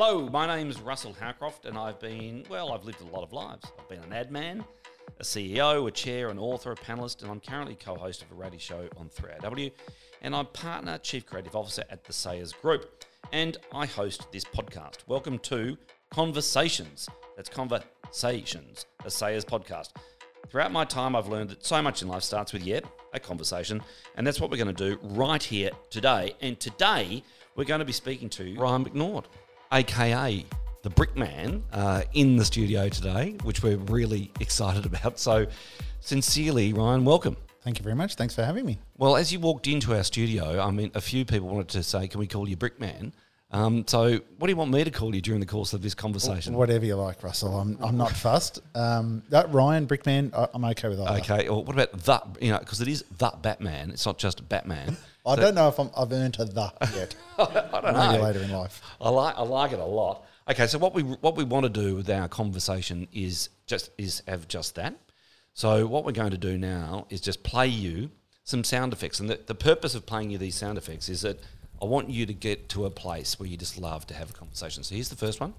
Hello, my name's Russell Howcroft, and I've been, well, I've lived a lot of lives. I've been an ad man, a CEO, a chair, an author, a panelist, and I'm currently co host of a radio show on 3AW, and I'm partner, chief creative officer at the Sayers Group, and I host this podcast. Welcome to Conversations. That's Conversations, a Sayers podcast. Throughout my time, I've learned that so much in life starts with, yet, a conversation, and that's what we're going to do right here today. And today, we're going to be speaking to Ryan McNaught, aka the Brickman, uh, in the studio today, which we're really excited about. So, sincerely, Ryan, welcome. Thank you very much. Thanks for having me. Well, as you walked into our studio, I mean, a few people wanted to say, "Can we call you Brickman?" Um, so, what do you want me to call you during the course of this conversation? Whatever you like, Russell. I'm, I'm not fussed. Um, that Ryan Brickman, I, I'm okay with that. Okay, or what about that? You know, because it is that Batman. It's not just Batman. I don't know if I'm, I've earned a that yet. I don't Maybe know. later in life. I like I like it a lot. Okay, so what we what we want to do with our conversation is just is have just that. So what we're going to do now is just play you some sound effects, and the, the purpose of playing you these sound effects is that I want you to get to a place where you just love to have a conversation. So here's the first one.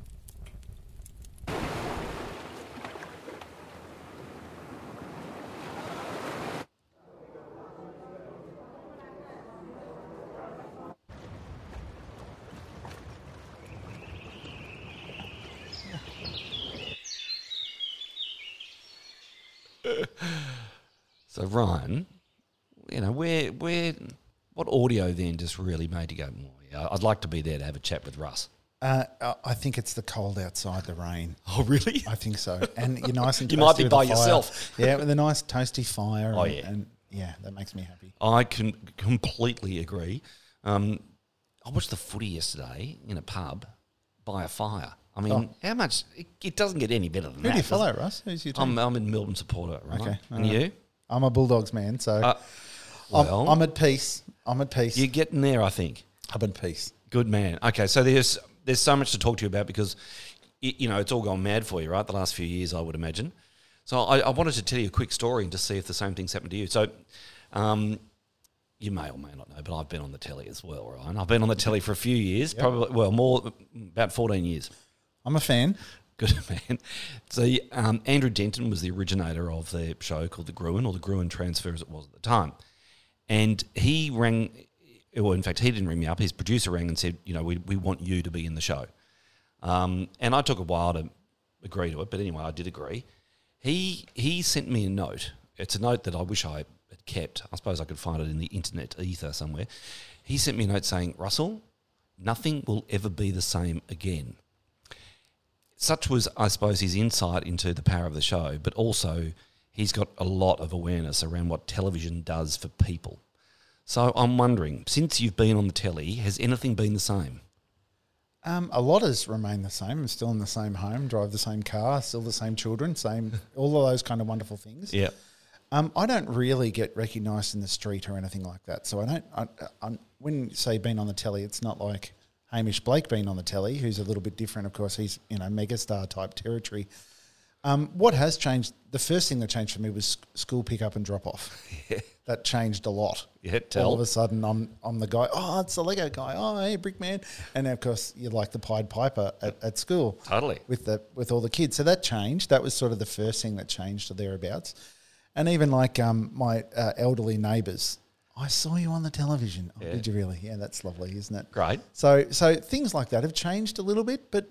So Ryan, you know, where where what audio then just really made you go, oh, yeah, I'd like to be there to have a chat with Russ. Uh, I- I think it's the cold outside, the rain. Oh, really? I think so. And you're nice and You might be by yourself. Yeah, with a nice toasty fire. Oh, and, yeah. And yeah, that makes me happy. I can completely agree. Um, I watched the footy yesterday in a pub by a fire. I mean, how much? It, it doesn't get any better than Oh. Who that. do you follow. Russ? Who's your team? I'm, I'm in Melbourne supporter, right? Okay, And alright. you? I'm a Bulldogs man, so Uh, I'm, well, I'm at peace. I'm at peace. you're getting there, I think. I'm at peace. Good man. Okay, so there's there's so much to talk to you about because y- you know it's all gone mad for you, right? The last few years, I would imagine. So I, I wanted to tell you a quick story and just see if the same thing's happened to you. So, um, you may or may not know, but I've been on the telly as well, Ryan. I've been on the telly for a few years, probably well more about fourteen years. I'm a fan. Good man. So um, Andrew Denton was the originator of the show called The Gruen, or The Gruen Transfer as it was at the time. And he rang, well, in fact, he didn't ring me up. His producer rang and said, you know, we, we want you to be in the show. Um, and I took a while to agree to it, but anyway, I did agree. He he sent me a note. It's a note that I wish I had kept. I suppose I could find it in the internet ether somewhere. He sent me a note saying, Russell, nothing will ever be the same again such was, I suppose, his insight into the power of the show, but also he's got a lot of awareness around what television does for people. So I'm wondering, since you've been on the telly, has anything been the same? Um, a lot has remained the same. I'm still in the same home, drive the same car, still the same children, same all of those kind of wonderful things. Yeah. Um, I don't really get recognised in the street or anything like that. So I don't. I, I, when you say been on the telly, it's not like Hamish Blake being on the telly, who's a little bit different. Of course, he's you know megastar type territory. Um, what has changed? The first thing that changed for me was school pick up and drop off. That changed a lot. Yeah, tell. All of a sudden, I'm I'm the guy. Oh, it's the Lego guy. Oh, hey, Brickman. And of course, you're like the Pied Piper at, at school Totally. with the with all the kids. So that changed. That was sort of the first thing that changed or thereabouts. And even like um, my uh, elderly neighbours, I saw you on the television. Oh, Yeah. Did you really? Yeah, that's lovely, isn't it? Great. So so things like that have changed a little bit, but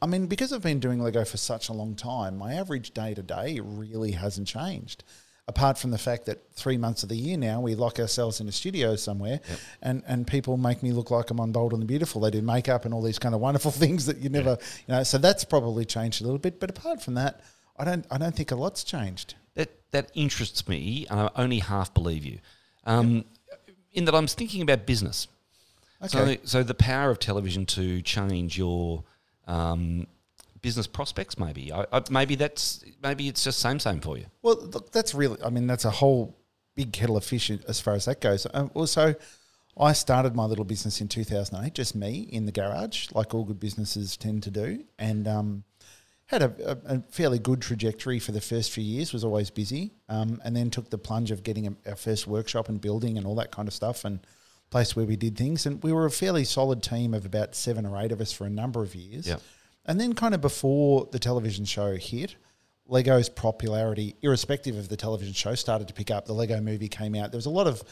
I mean, because I've been doing Lego for such a long time, my average day to day really hasn't changed. Apart from the fact that three months of the year now we lock ourselves in a studio somewhere, and, and people make me look like I'm on Bold and the Beautiful. They do makeup and all these kind of wonderful things that you never, you know. So that's probably changed a little bit. But apart from that, I don't I don't think a lot's changed. That that interests me, and I only half believe you. Um, In that I'm thinking about business. Okay. So, so the power of television to change your um, business prospects, maybe. I, I, maybe that's maybe it's just same same for you. Well, look, that's really, I mean, that's a whole big kettle of fish as far as that goes. Um, also, I started my little business in 2008, just me in the garage, like all good businesses tend to do, and um, had a, a, fairly good trajectory for the first few years. Was always busy, um, and then took the plunge of getting a, our first workshop and building and all that kind of stuff, and place where we did things, and we were a fairly solid team of about seven or eight of us for a number of years. Yep. And then, kind of before the television show hit, Lego's popularity, irrespective of the television show, started to pick up. The Lego movie came out. There was a lot of,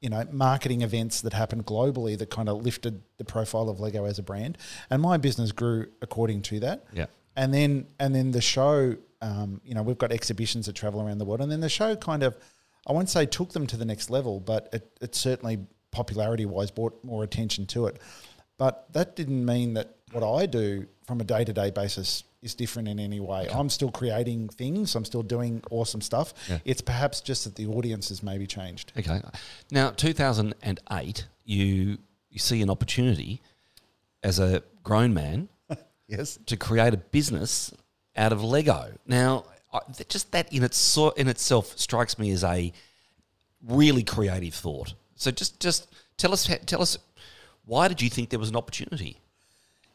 you know, marketing events that happened globally that kind of lifted the profile of Lego as a brand, and my business grew according to that. Yeah. And then, and then the show, um, you know, we've got exhibitions that travel around the world, and then the show kind of, I won't say took them to the next level, but it, it certainly popularity wise brought more attention to it. But that didn't mean that what I do from a day to day basis is different in any way. I'm still creating things. I'm still doing awesome stuff. Yeah. It's perhaps just that the audience has maybe changed. Okay. Now, 2008, you you see an opportunity as a grown man Yes. to create a business out of Lego. Now, I, just that in its in itself strikes me as a really creative thought. So just just tell us tell us why did you think there was an opportunity?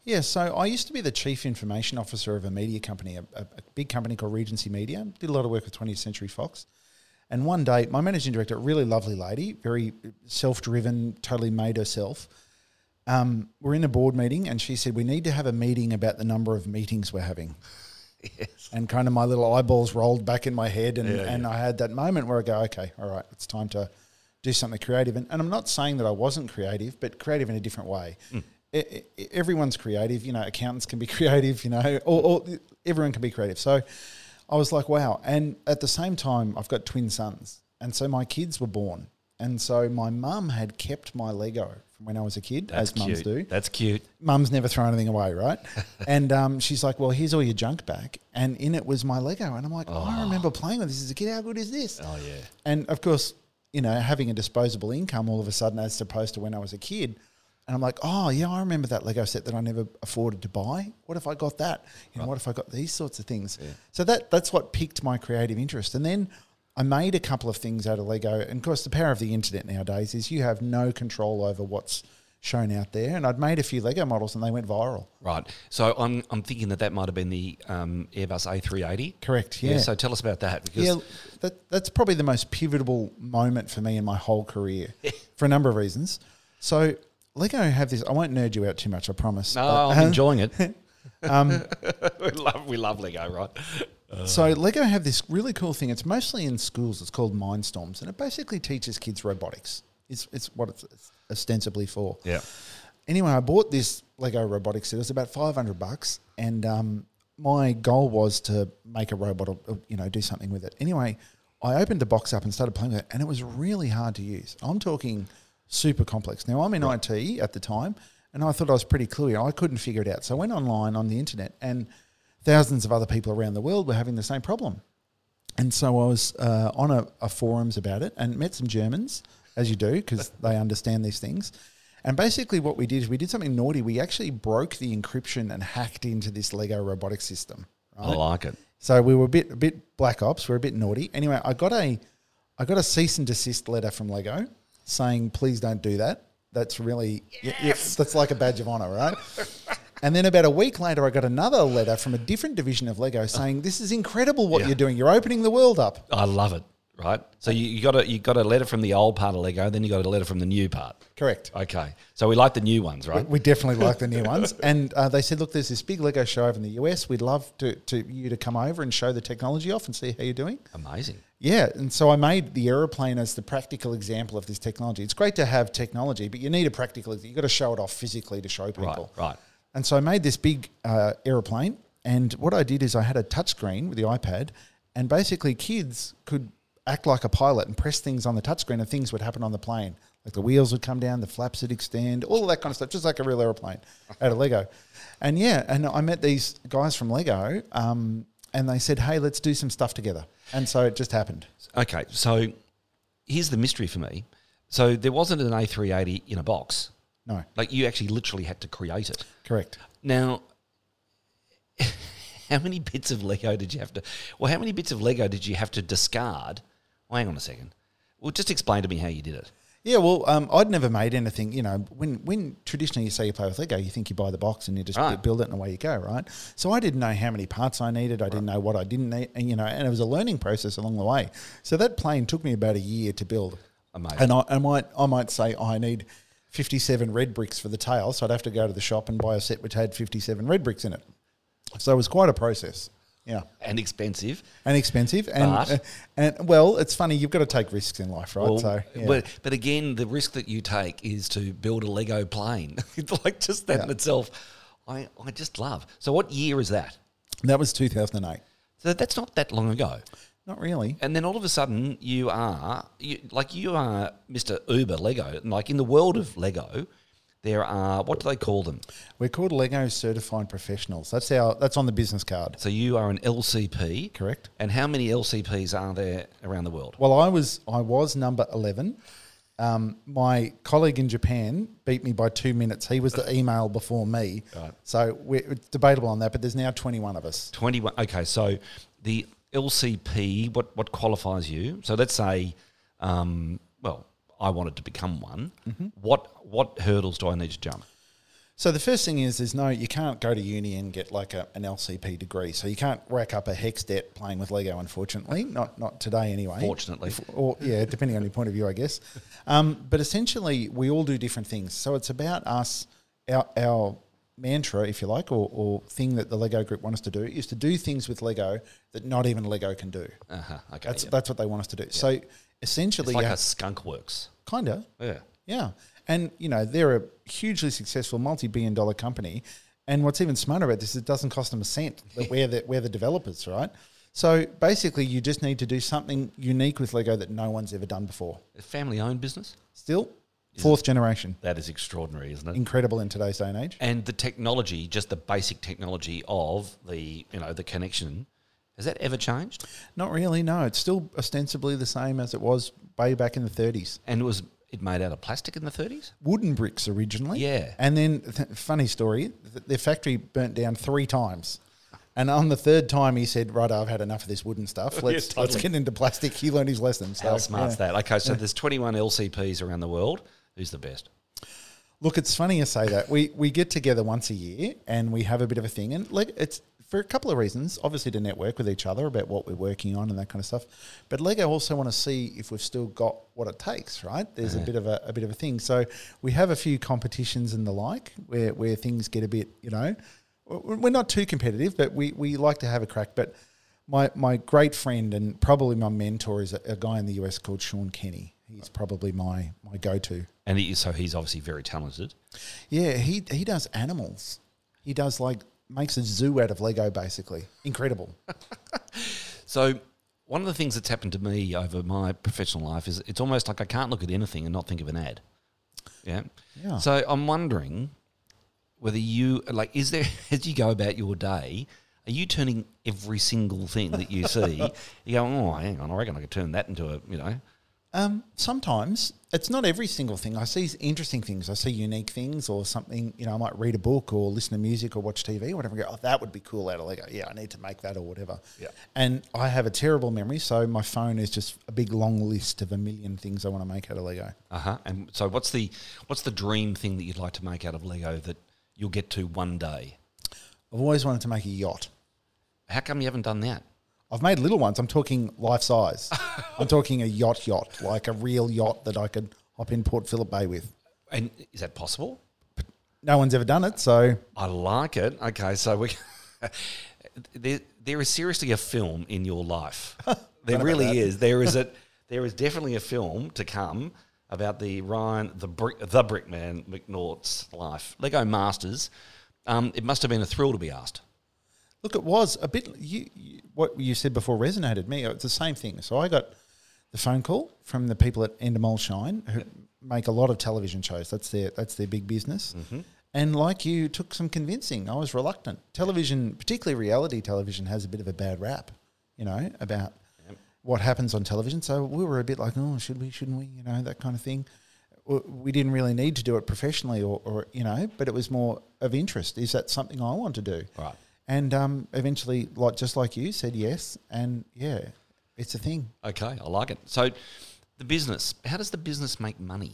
Yeah, so I used to be the chief information officer of a media company, a, a, big company called Regency Media. Did a lot of work with 20th Century Fox. And one day, my managing director, a really lovely lady, very self driven, totally made herself. Um, we're in a board meeting, and she said, We need to have a meeting about the number of meetings we're having. Yes. And kind of my little eyeballs rolled back in my head, and, Yeah, and I had that moment where I go, Okay, all right, it's time to do something creative. And, and I'm not saying that I wasn't creative, but creative in a different way. E- everyone's creative. You know, accountants can be creative. You know, or, or everyone can be creative. So I was like, wow. And at the same time, I've got twin sons, and so my kids were born, and so my mum had kept my Lego from when I was a kid, That's as mums do. That's cute. Mum's never thrown anything away, right? and um, she's like, well, here's all your junk back, and in it was my Lego, and I'm like, oh, I remember playing with this as a kid. How good is this? Oh yeah. And of course, you know, having a disposable income all of a sudden as opposed to when I was a kid. And I'm like, oh, yeah, I remember that Lego set that I never afforded to buy. What if I got that? You know, what if I got these sorts of things? So that that's what piqued my creative interest. And then I made a couple of things out of Lego. And of course, the power of the internet nowadays is you have no control over what's shown out there. And I'd made a few Lego models and they went viral. Right. So I'm I'm thinking that that might have been the um, Airbus A380. Correct. Yeah. So tell us about that because Yeah, that, that's probably the most pivotal moment for me in my whole career for a number of reasons. So Lego have this. I won't nerd you out too much. I promise. no, I'm um, enjoying it. we love we love Lego, right? So Lego have this really cool thing. It's mostly in schools. It's called Mindstorms, and it basically teaches kids robotics. It's it's what it's ostensibly for. Yeah. Anyway, I bought this Lego robotics. It was about five hundred bucks, and um, my goal was to make a robot, or, or, you know, do something with it. Anyway, I opened the box up and started playing with it, and it was really hard to use. I'm talking super complex. Now I'm in IT at the time, and I thought I was pretty clear. I couldn't figure it out, so I went online on the internet, and thousands of other people around the world were having the same problem. And so I was uh, on a, a forums about it and met some Germans, as you do, because they understand these things. And basically, what we did is we did something naughty. We actually broke the encryption and hacked into this Lego robotic system. I like it. So we were a bit a bit black ops. We are a bit naughty. Anyway, I got a I got a cease and desist letter from Lego saying, "Please don't do that. That's really y- y- that's like a badge of honor, right?" and then about a week later, I got another letter from a different division of Lego saying, "This is incredible what Yeah. you're doing. You're opening the world up." I love it. Right. So you, you got a you got a letter from the old part of Lego, then you got a letter from the new part. Correct. Okay. So we like the new ones, right? We definitely like the new ones. And uh, they said, look, there's this big Lego show over in the US. We'd love to, to you to come over and show the technology off and see how you're doing. Amazing. Yeah, and so I made the aeroplane as the practical example of this technology. It's great to have technology, but you need a practical. You've got to show it off physically to show Right. people. Right. And so I made this big uh, aeroplane, and what I did is I had a touchscreen with the iPad, and basically kids could act like a pilot and press things on the touchscreen, and things would happen on the plane. Like the wheels would come down, the flaps would extend, all of that kind of stuff, just like a real aeroplane out of Lego. And yeah, and I met these guys from Lego, um, and they said, "Hey, let's do some stuff together." And so it just happened. Okay. So here's the mystery for me. So there wasn't an A380 in a box. No, Like you actually literally had to create it. correct. Now, how many bits of Lego did you have to? Well, how many bits of Lego did you have to discard? Well, hang on a second. Well, just explain to me how you did it. Yeah, well, um, I'd never made anything. You know, when when traditionally you say you play with Lego, you think you buy the box and you just Right. build it and away you go, right? So I didn't know how many parts I needed. I didn't know what I didn't need, and you know, and it was a learning process along the way. So that plane took me about a year to build. Amazing. And I, I might I might say oh, I need 57 red bricks for the tail, so I'd have to go to the shop and buy a set which had 57 red bricks in it. So it was quite a process. Yeah, And expensive. and expensive, and uh, and well, it's funny you've got to take risks in life, right? Well, so, yeah. but, but again, the risk that you take is to build a Lego plane. It's like just that in itself, I, I just love. So, what year is that? that was 2008. So that's not that long ago. Not really. And then all of a sudden, you are you, like you are Mr. Uber Lego. And like in the world of Lego, there are what do they call them? We're called Lego Certified Professionals. That's our that's on the business card. So you are an LCP, Correct. And how many LCPs are there around the world? Well, I was I was number eleven. Um, my colleague in Japan beat me by two minutes. He was the email before me, Right. so we're, it's debatable on that. But there's now 21 of us. Twenty-one. Okay, so the LCP, what what qualifies you? So let's say, um, well, I wanted to become one. Mm-hmm. What what hurdles do I need to jump? So the first thing is, there's no you can't go to uni and get like a, an LCP degree. So you can't rack up a HECS debt playing with Lego. Unfortunately, not not today anyway. Fortunately. If- or yeah, depending on your point of view, I guess. Um, but essentially, we all do different things. So it's about us, our our mantra, if you like, or, or thing that the Lego group want us to do is to do things with Lego that not even Lego can do. Uh huh. Okay. That's yeah. that's what they want us to do. So essentially, it's like uh, you a skunk works. kind of. Yeah. Yeah. And, you know, they're a hugely successful multi billion dollar company. And what's even smarter about this is it doesn't cost them a cent. That we're, the, we're the developers, right? So basically, you just need to do something unique with Lego that no one's ever done before. A family owned business. Still, fourth generation. That is extraordinary, isn't it? Incredible in today's day and age. and the technology, just the basic technology of the you know the connection, has that ever changed? Not really, no. It's still ostensibly the same as it was way back in the 30s. And it was it made out of plastic in the thirties? Wooden bricks originally. Yeah. And then, th- funny story, th- their factory burnt down three times. And on the third time, he said, "Right, I've had enough of this wooden stuff. Let's totally. let's get into plastic." He learned his lesson. So, How smart's yeah. that? Okay, so there's 21 LCPs around the world. Who's the best? Look, it's funny you say that. We we get together once a year and we have a bit of a thing, and like it's for a couple of reasons. Obviously, to network with each other about what we're working on and that kind of stuff. But Lego also want to see if we've still got what it takes. Right? There's a bit of a, a bit of a thing. So we have a few competitions and the like where where things get a bit, you know, we're not too competitive, but we we like to have a crack. But my my great friend and probably my mentor is a, a guy in the US called Sean Kenny. He's probably my my go to. And he, so he's obviously very talented. Yeah, he he does animals. He does like makes a zoo out of Lego, basically. Incredible. So one of the things that's happened to me over my professional life is it's almost like I can't look at anything and not think of an ad. Yeah. Yeah. So I'm wondering whether you like is there as you go about your day, are you turning every single thing that you see? you go, oh, hang on, I reckon I could turn that into a you know. Um, sometimes it's not every single thing. I see interesting things. I see unique things or something. You know, I might read a book or listen to music or watch TV or whatever. And go, oh, that would be cool out of Lego. Yeah, I need to make that or whatever. Yeah. And I have a terrible memory, so my phone is just a big long list of a million things I want to make out of Lego. Uh huh. And so what's the what's the dream thing that you'd like to make out of Lego that you'll get to one day? I've always wanted to make a yacht. How come you haven't done that? I've made little ones. I'm talking life size. I'm talking a yacht yacht, like a real yacht that I could hop in Port Phillip Bay with. And is that possible? No one's ever done it, so I like it. Okay, so we there, there is seriously a film in your life. there really is. There is a there is definitely a film to come about the Ryan the brick the Brickman McNaught's life. Lego Masters. Um, it must have been a thrill to be asked. Look, it was a bit. You, you, what you said before resonated me. It's the same thing. So I got the phone call from the people at Endemol Shine who make a lot of television shows. That's their that's their big business. Mm-hmm. And like you, took some convincing. I was reluctant. Television, particularly reality television, has a bit of a bad rap. You know about what happens on television. So we were a bit like, oh, should we? Shouldn't we? You know that kind of thing. We didn't really need to do it professionally, or, or you know, but it was more of interest. Is that something I want to do? Right. And um, eventually, like just like you said, yes, and yeah, it's a thing. Okay, I like it. So the business. How does the business make money?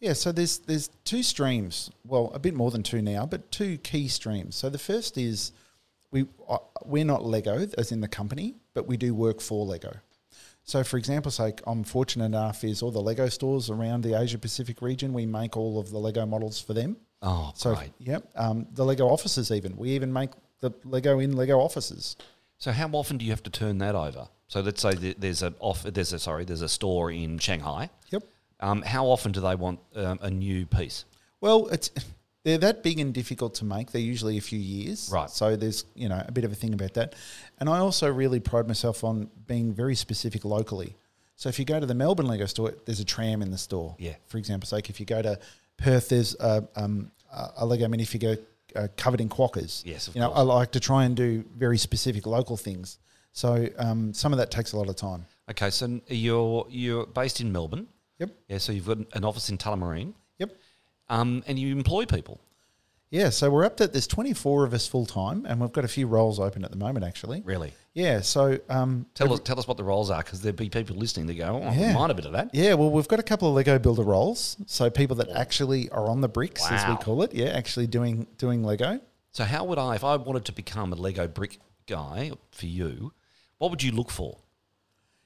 Yeah, so there's there's two streams. Well, a bit more than two now, but two key streams. So the first is we uh, we're not Lego as in the company, but we do work for Lego. So, for example, sake, I'm fortunate enough is all the Lego stores around the Asia Pacific region. We make all of the Lego models for them. Oh, So, great. yep, um, the Lego offices even. We even make the Lego in Lego offices. So how often do you have to turn that over? So let's say there's a off, there's a sorry, there's a store in Shanghai. Yep. Um, how often do they want um, a new piece? Well, it's they're that big and difficult to make. They're usually a few years, Right. So there's you know a bit of a thing about that, and I also really pride myself on being very specific locally. So if you go to the Melbourne Lego store, there's a tram in the store. Yeah. For example, like if you go to Perth, there's a, um, a Lego minifigure uh, covered in quokkas. Yes, of you know, course. I like to try and do very specific local things. So um, some of that takes a lot of time. Okay, so you're you're based in Melbourne. Yep. Yeah, so you've got an office in Tullamarine, Yep. um, and you employ people. Yeah, so we're up to there's 24 of us full time, and we've got a few roles open at the moment. Actually, Really? yeah. So um, Tell us tell us what the roles are, because there'll be people listening that go, "Oh, I Yeah. mind a bit of that." Yeah, well, we've got a couple of Lego builder roles. So people that actually are on the bricks, as we call it. Yeah, actually doing doing Lego. So how would I, if I wanted to become a Lego brick guy for you, what would you look for?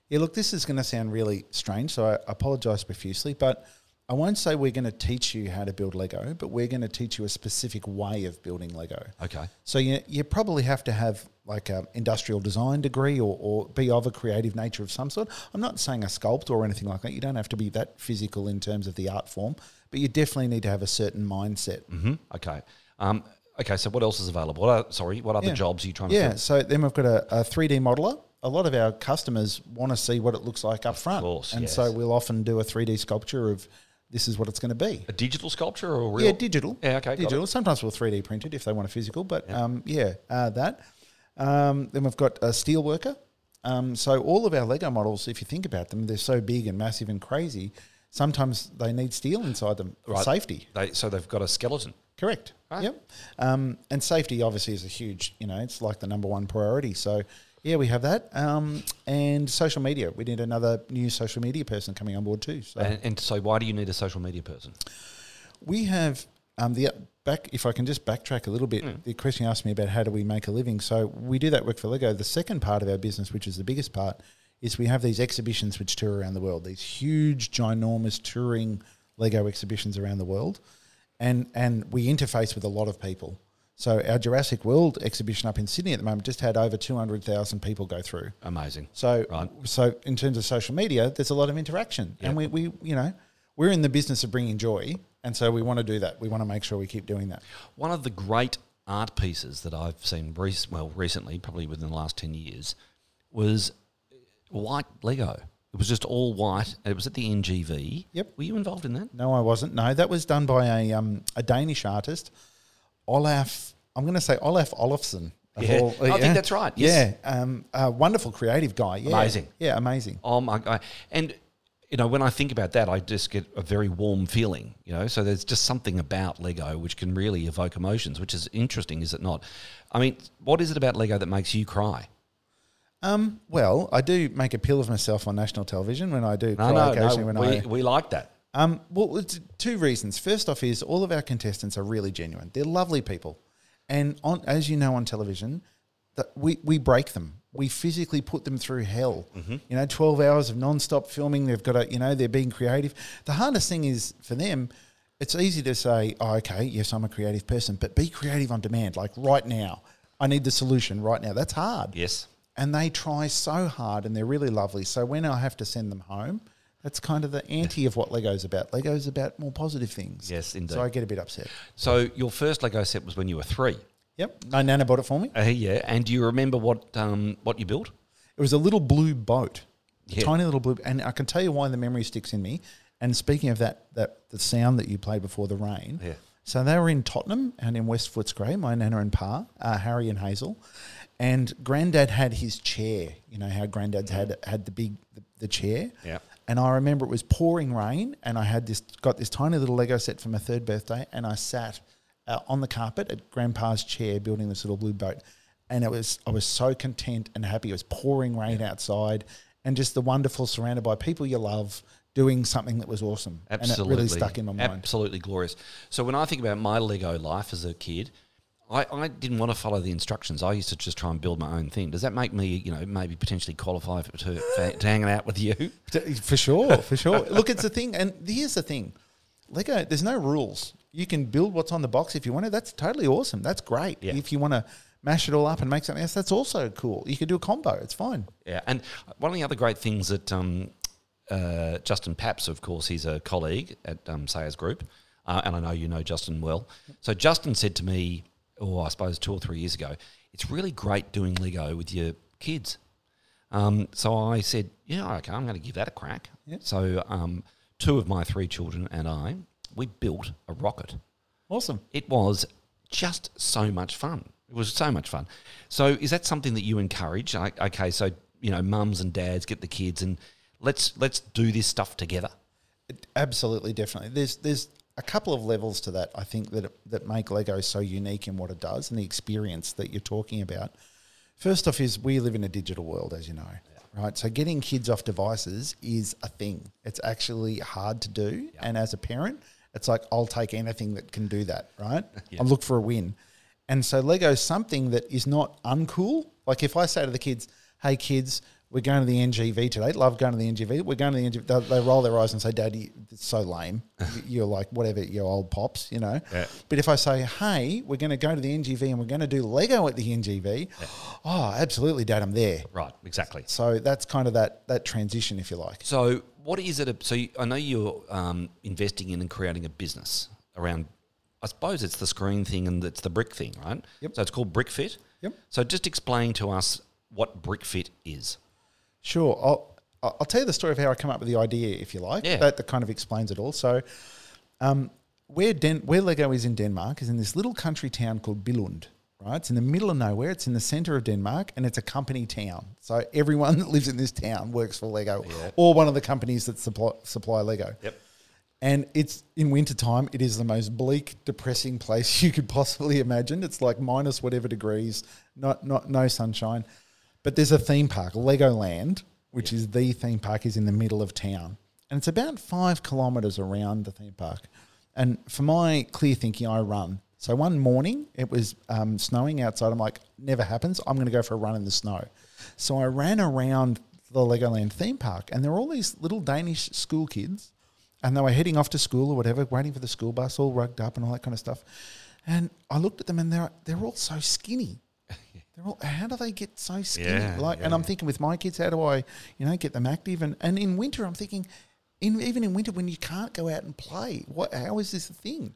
Yeah, look, this is going to sound really strange, so I apologise profusely, but I won't say we're going to teach you how to build Lego, but we're going to teach you a specific way of building Lego. Okay. So you, you probably have to have like an industrial design degree or, or be of a creative nature of some sort. I'm not saying a sculptor or anything like that. You don't have to be that physical in terms of the art form, but you definitely need to have a certain mindset. hmm Okay. Um, okay. So what else is available? What are, sorry, what other Yeah. jobs are you trying to Yeah, fill? so then we've got a, a 3D modeler. A lot of our customers want to see what it looks like up front. course, and yes. so we'll often do a 3D sculpture of this is what it's going to be. A digital sculpture or a real? Yeah, digital. Yeah, okay, Digital. Sometimes we'll 3D print it if they want a physical, but yeah, um, yeah uh, that. Um, then we've got a steel worker. Um, so all of our Lego models, if you think about them, they're so big and massive and crazy. Sometimes they need steel inside them for Right. safety. They, so they've got a skeleton. Correct. Right. Yep. Um, and safety obviously is a huge, you know, it's like the number one priority. So yeah, we have that. Um, and social media. We need another new social media person coming on board too. So And, and so why do you need a social media person? we have um, the back. If I can just backtrack a little bit, Mm. the question you asked me about how do we make a living. So we do that work for Lego. The second part of our business, which is the biggest part, is we have these exhibitions which tour around the world. These huge, ginormous touring Lego exhibitions around the world, and and we interface with a lot of people. So our Jurassic World exhibition up in Sydney at the moment just had over two hundred thousand people go through. Amazing. So, Right. so in terms of social media, there's a lot of interaction, and we, we, you know, we're in the business of bringing joy, and so we want to do that. We want to make sure we keep doing that. One of the great art pieces that I've seen, rec- well, recently, probably within the last 10 years, was white Lego. It was just all white. and It was at the NGV. Yep. Were you involved in that? No, I wasn't. No, that was done by a um, a Danish artist, Olaf. I'm going to say Olaf Olafson. Yeah. all- I think that's right, yes. Yeah, um, a wonderful creative guy. Yeah. Amazing. Yeah, amazing. Oh my god! And you know, when I think about that, I just get a very warm feeling. You know, so there's just something about Lego which can really evoke emotions, which is interesting, is it not? I mean, what is it about Lego that makes you cry? Um, well, I do make a pill of myself on national television when I do No, cry no, occasionally no. when We, I we like that. Um, well, it's two reasons. First off, is all of our contestants are really genuine. They're lovely people, and on as you know on television, that we we break them. We physically put them through hell. You know, twelve hours of non-stop filming. They've got to, you know, they're being creative. The hardest thing is for them. It's easy to say, oh, okay, yes, I'm a creative person, but be creative on demand, like right now. I need the solution right now. That's hard Yes. and they try so hard and they're really lovely. So when I have to send them home, that's kind of the anti of what Lego's about. Lego's about more positive things. Yes, indeed. So I get a bit upset. So your first Lego set was when you were three. Yep. My nana bought it for me. Uh, yeah. And do you remember what um, what you built? It was a little blue boat, a Yeah. tiny little blue. And I can tell you why the memory sticks in me. And speaking of that, that the sound that you played before the rain. Yeah. So they were in Tottenham and in West Footscray, my nana and pa, uh, Harry and Hazel, and Granddad had his chair. You know how Granddad's had had the big the, the chair. Yeah. And I remember it was pouring rain, and I had this got this tiny little Lego set for my third birthday, and I sat uh, on the carpet at Grandpa's chair building this little blue boat, and it was I was so content and happy. It was pouring rain outside, and just the wonderful surrounded by people you love doing something that was awesome, Absolutely. and it really stuck in my mind. Absolutely glorious. So when I think about my Lego life as a kid, I, I didn't want to follow the instructions. I used to just try and build my own thing. Does that make me, you know, maybe potentially qualify for, to, for, to hanging out with you? For sure, for sure. Look, it's the thing, and here's the thing: Lego. There's no rules. You can build what's on the box if you want to. That's totally awesome. That's great. Yeah. If you want to mash it all up and make something else, that's also cool. You can do a combo. It's fine. Yeah, and one of the other great things that um, uh, Justin Paps, of course, he's a colleague at um, Sayers Group, uh, and I know you know Justin well. So Justin said to me, oh, I suppose two or three years ago, it's really great doing Lego with your kids. Um, so I said, yeah, okay, I'm going to give that a crack. Yeah. So um, two of my three children and I, we built a rocket. Awesome. It was just so much fun. It was so much fun. So, is that something that you encourage? Like, Okay, so you know, mums and dads get the kids and let's let's do this stuff together. Absolutely, definitely. There's there's a couple of levels to that. I think that that make Lego so unique in what it does and the experience that you're talking about. First off, is we live in a digital world, as you know, right? So getting kids off devices is a thing. It's actually hard to do, and as a parent, it's like I'll take anything that can do that, right? I'll look for a win. And so Lego's something that is not uncool. Like if I say to the kids, "Hey kids, we're going to the NGV today. Love going to the NGV. We're going to the NGV." They, they roll their eyes and say, "Daddy, it's so lame. You're like whatever, your old pops, you know." Yeah. But if I say, "Hey, we're going to go to the NGV and we're going to do Lego at the NGV," oh, absolutely, Dad, I'm there. Right, exactly. So that's kind of that that transition, if you like. So, what is it? So, you, I know you're um, investing in and creating a business around. I suppose it's the screen thing and it's the brick thing, right? Yep. So it's called BrickFit. Yep. So just explain to us what BrickFit is. Sure. I'll, I'll tell you the story of how I come up with the idea, if you like. Yeah. That, that kind of explains it all. So, um, where, Den- where Lego is in Denmark is in this little country town called Billund, right? It's in the middle of nowhere. It's in the center of Denmark and it's a company town. So, everyone that lives in this town works for Lego or one of the companies that supply, supply Lego. Yep. And it's in wintertime, it is the most bleak, depressing place you could possibly imagine. It's like minus whatever degrees, not not no sunshine. But there's a theme park, Legoland, which is the theme park, is in the middle of town. And it's about five kilometers around the theme park. And for my clear thinking, I run. So one morning it was um, snowing outside. I'm like, never happens. I'm going to go for a run in the snow. So I ran around the Legoland theme park, and there were all these little Danish school kids and they were heading off to school or whatever, waiting for the school bus, all rugged up and all that kind of stuff. And I looked at them, and they're they're all so skinny. They're all, how do they get so skinny? Yeah, like, and I'm thinking with my kids, how do I, you know, get them active? And and in winter, I'm thinking, in even in winter when you can't go out and play, what? How is this a thing?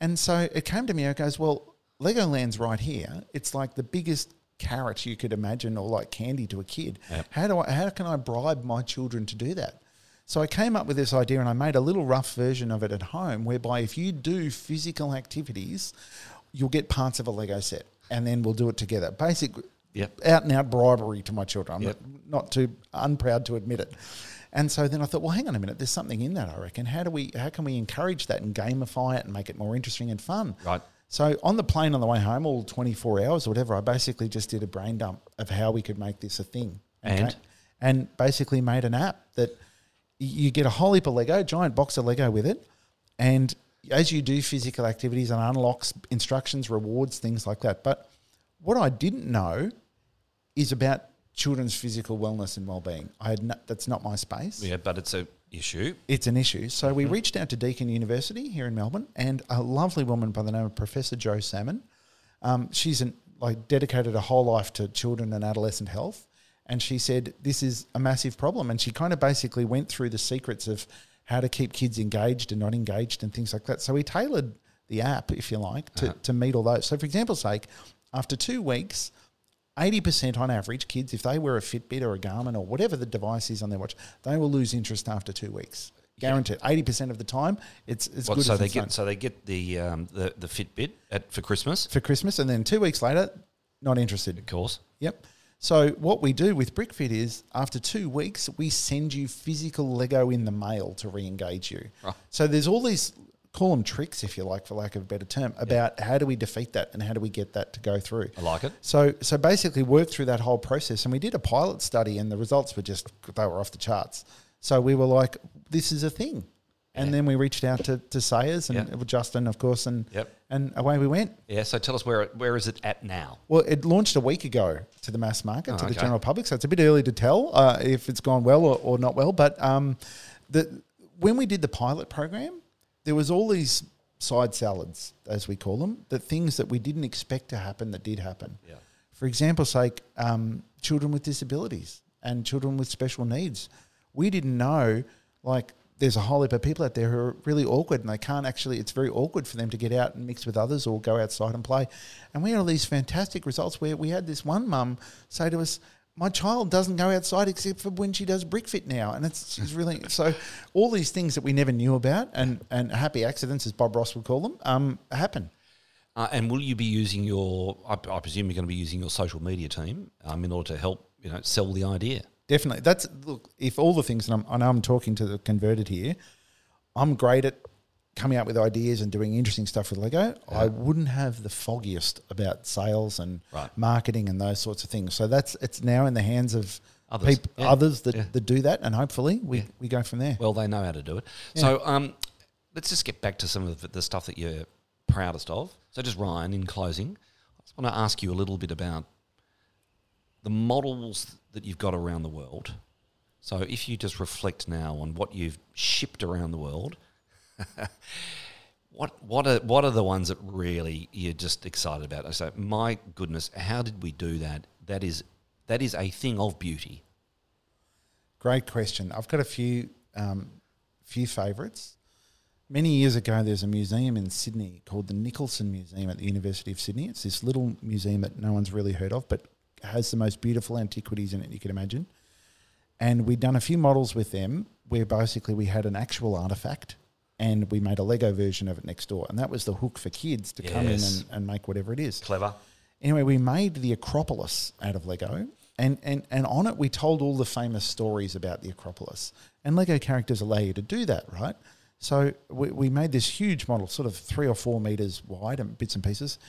And so it came to me. I goes, well, Legoland's right here. It's like the biggest carrot you could imagine, or like candy to a kid. How do I? How can I bribe my children to do that? So I came up with this idea, and I made a little rough version of it at home, whereby if you do physical activities, you'll get parts of a Lego set, and then we'll do it together. Basic, Yep. out and out bribery to my children. I'm Yep. not, not too unproud to admit it. And so then I thought, well, hang on a minute. There's something in that. I reckon. How do we? How can we encourage that and gamify it and make it more interesting and fun? Right. So on the plane on the way home, all 24 hours or whatever, I basically just did a brain dump of how we could make this a thing. And? and basically made an app that you get a whole heap of Lego, giant box of Lego with it, and as you do physical activities and unlocks instructions, rewards, things like that. But what I didn't know is about children's physical wellness and well-being. I had no, that's not my space Yeah, but it's a issue. it's an issue. So we reached out to Deakin University here in Melbourne, and a lovely woman by the name of Professor Jo Salmon. Um, she's an, like dedicated a whole life to children and adolescent health, and she said this is a massive problem. And she kind of basically went through the secrets of how to keep kids engaged and not engaged and things like that. So we tailored the app, if you like, to, to meet all those. So for example's sake, after two weeks. 80% on average, kids, if they wear a Fitbit or a Garmin or whatever the device is on their watch, they will lose interest after two weeks. Guaranteed. 80% of the time, it's, it's What, good so they get done. so they get the um, the the Fitbit at for Christmas, for Christmas. And then two weeks later, not interested. of course. Yep. So what we do with BrickFit is after two weeks, we send you physical Lego in the mail to re-engage you. Right. So there's all these call them tricks, if you like, for lack of a better term, about how do we defeat that and how do we get that to go through. I like it. So so basically worked through that whole process and we did a pilot study and the results were just they were off the charts. So we were like, this is a thing. And then we reached out to, to Sayers and Yep. Justin, of course, and Yep. and away we went. Yeah. So tell us where where is it at now? Well, it launched a week ago to the mass market, Oh, to the general public, so it's a bit early to tell uh, if it's gone well or, or not well. But um, the when we did the pilot program, there was all these side salads, as we call them, the things that we didn't expect to happen that did happen. Yeah. For example's sake, um, children with disabilities and children with special needs. We didn't know, like, there's a whole heap of people out there who are really awkward and they can't actually, it's very awkward for them to get out and mix with others or go outside and play. And we had all these fantastic results where we had this one mum say to us, my child doesn't go outside except for when she does brick fit now. And it's she's really so all these things that we never knew about and, and happy accidents, as Bob Ross would call them, um, happen. Uh, and will you be using your? I, I presume you're going to be using your social media team um, in order to help you know sell the idea. Definitely. That's look. If all the things, and I'm, I know I'm talking to the converted here, I'm great at coming up with ideas and doing interesting stuff with Lego. I wouldn't have the foggiest about sales and Right. marketing and those sorts of things. So that's it's now in the hands of Others. peop- Yeah. others that, Yeah. that do that, and hopefully we, we go from there. Well, they know how to do it. So um, let's just get back to some of the, the stuff that you're proudest of. So, just Ryan, in closing, I just want to ask you a little bit about the models that you've got around the world. So, if you just reflect now on what you've shipped around the world, what what are what are the ones that really you're just excited about? I say, my goodness, how did we do that? That is that is a thing of beauty. Great question. I've got a few um, few favourites. Many years ago, there's a museum in Sydney called the Nicholson Museum at the University of Sydney. It's this little museum that no one's really heard of, but has the most beautiful antiquities in it you can imagine. And we'd done a few models with them where basically we had an actual artifact and we made a Lego version of it next door. And that was the hook for kids to come in and, and make whatever it is. Clever. Anyway, we made the Acropolis out of Lego, and, and, and on it we told all the famous stories about the Acropolis. And Lego characters allow you to do that, right? So we, we made this huge model, sort of three or four meters wide and bits and pieces.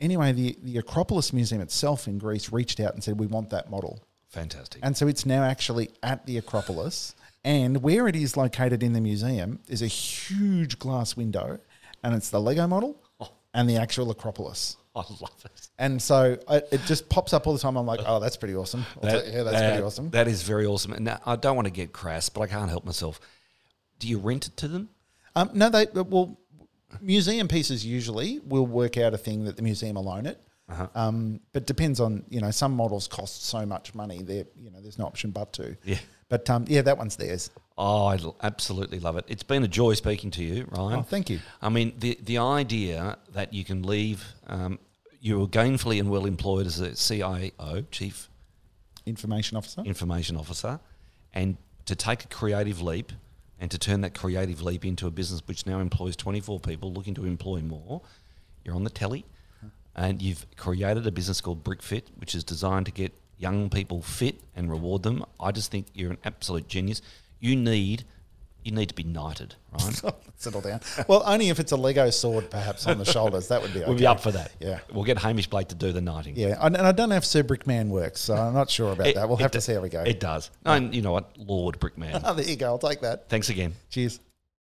Anyway, the, the Acropolis Museum itself in Greece reached out and said, We want that model. Fantastic. And so it's now actually at the Acropolis. And where it is located in the museum is a huge glass window, and it's the Lego model and the actual Acropolis. I love it. And so I, it just pops up all the time. I'm like, oh, that's pretty awesome. I'll yeah, that's that- pretty awesome. That is very awesome. And I don't want to get crass, but I can't help myself. Do you rent it to them? Um, no, they well, museum pieces usually will work out a thing that the museum will own it. Uh-huh. Um, but depends on you know some models cost so much money. There, you know, there's no option but to. Yeah. But um, yeah, that one's theirs. Oh, I absolutely love it. It's been a joy speaking to you, Ryan. Oh, thank you. I mean, the the idea that you can leave, um, you were gainfully and well employed as a CIO, Chief Information officer. Information Officer, and to take a creative leap and to turn that creative leap into a business which now employs 24 people looking to employ more. You're on the telly and you've created a business called BrickFit, which is designed to get young people fit and reward them. I just think you're an absolute genius. You need you need to be knighted, right? Settle down. Well, only if it's a Lego sword, perhaps on the shoulders. That would be. Okay. We'll be up for that. Yeah. We'll get Hamish Blake to do the knighting. Yeah, and I don't know if Sir Brickman works, so I'm not sure about It- that. We'll have to see how we go. It does. And you know what? Lord Brickman. Oh, there you go. I'll take that. Thanks again. Cheers.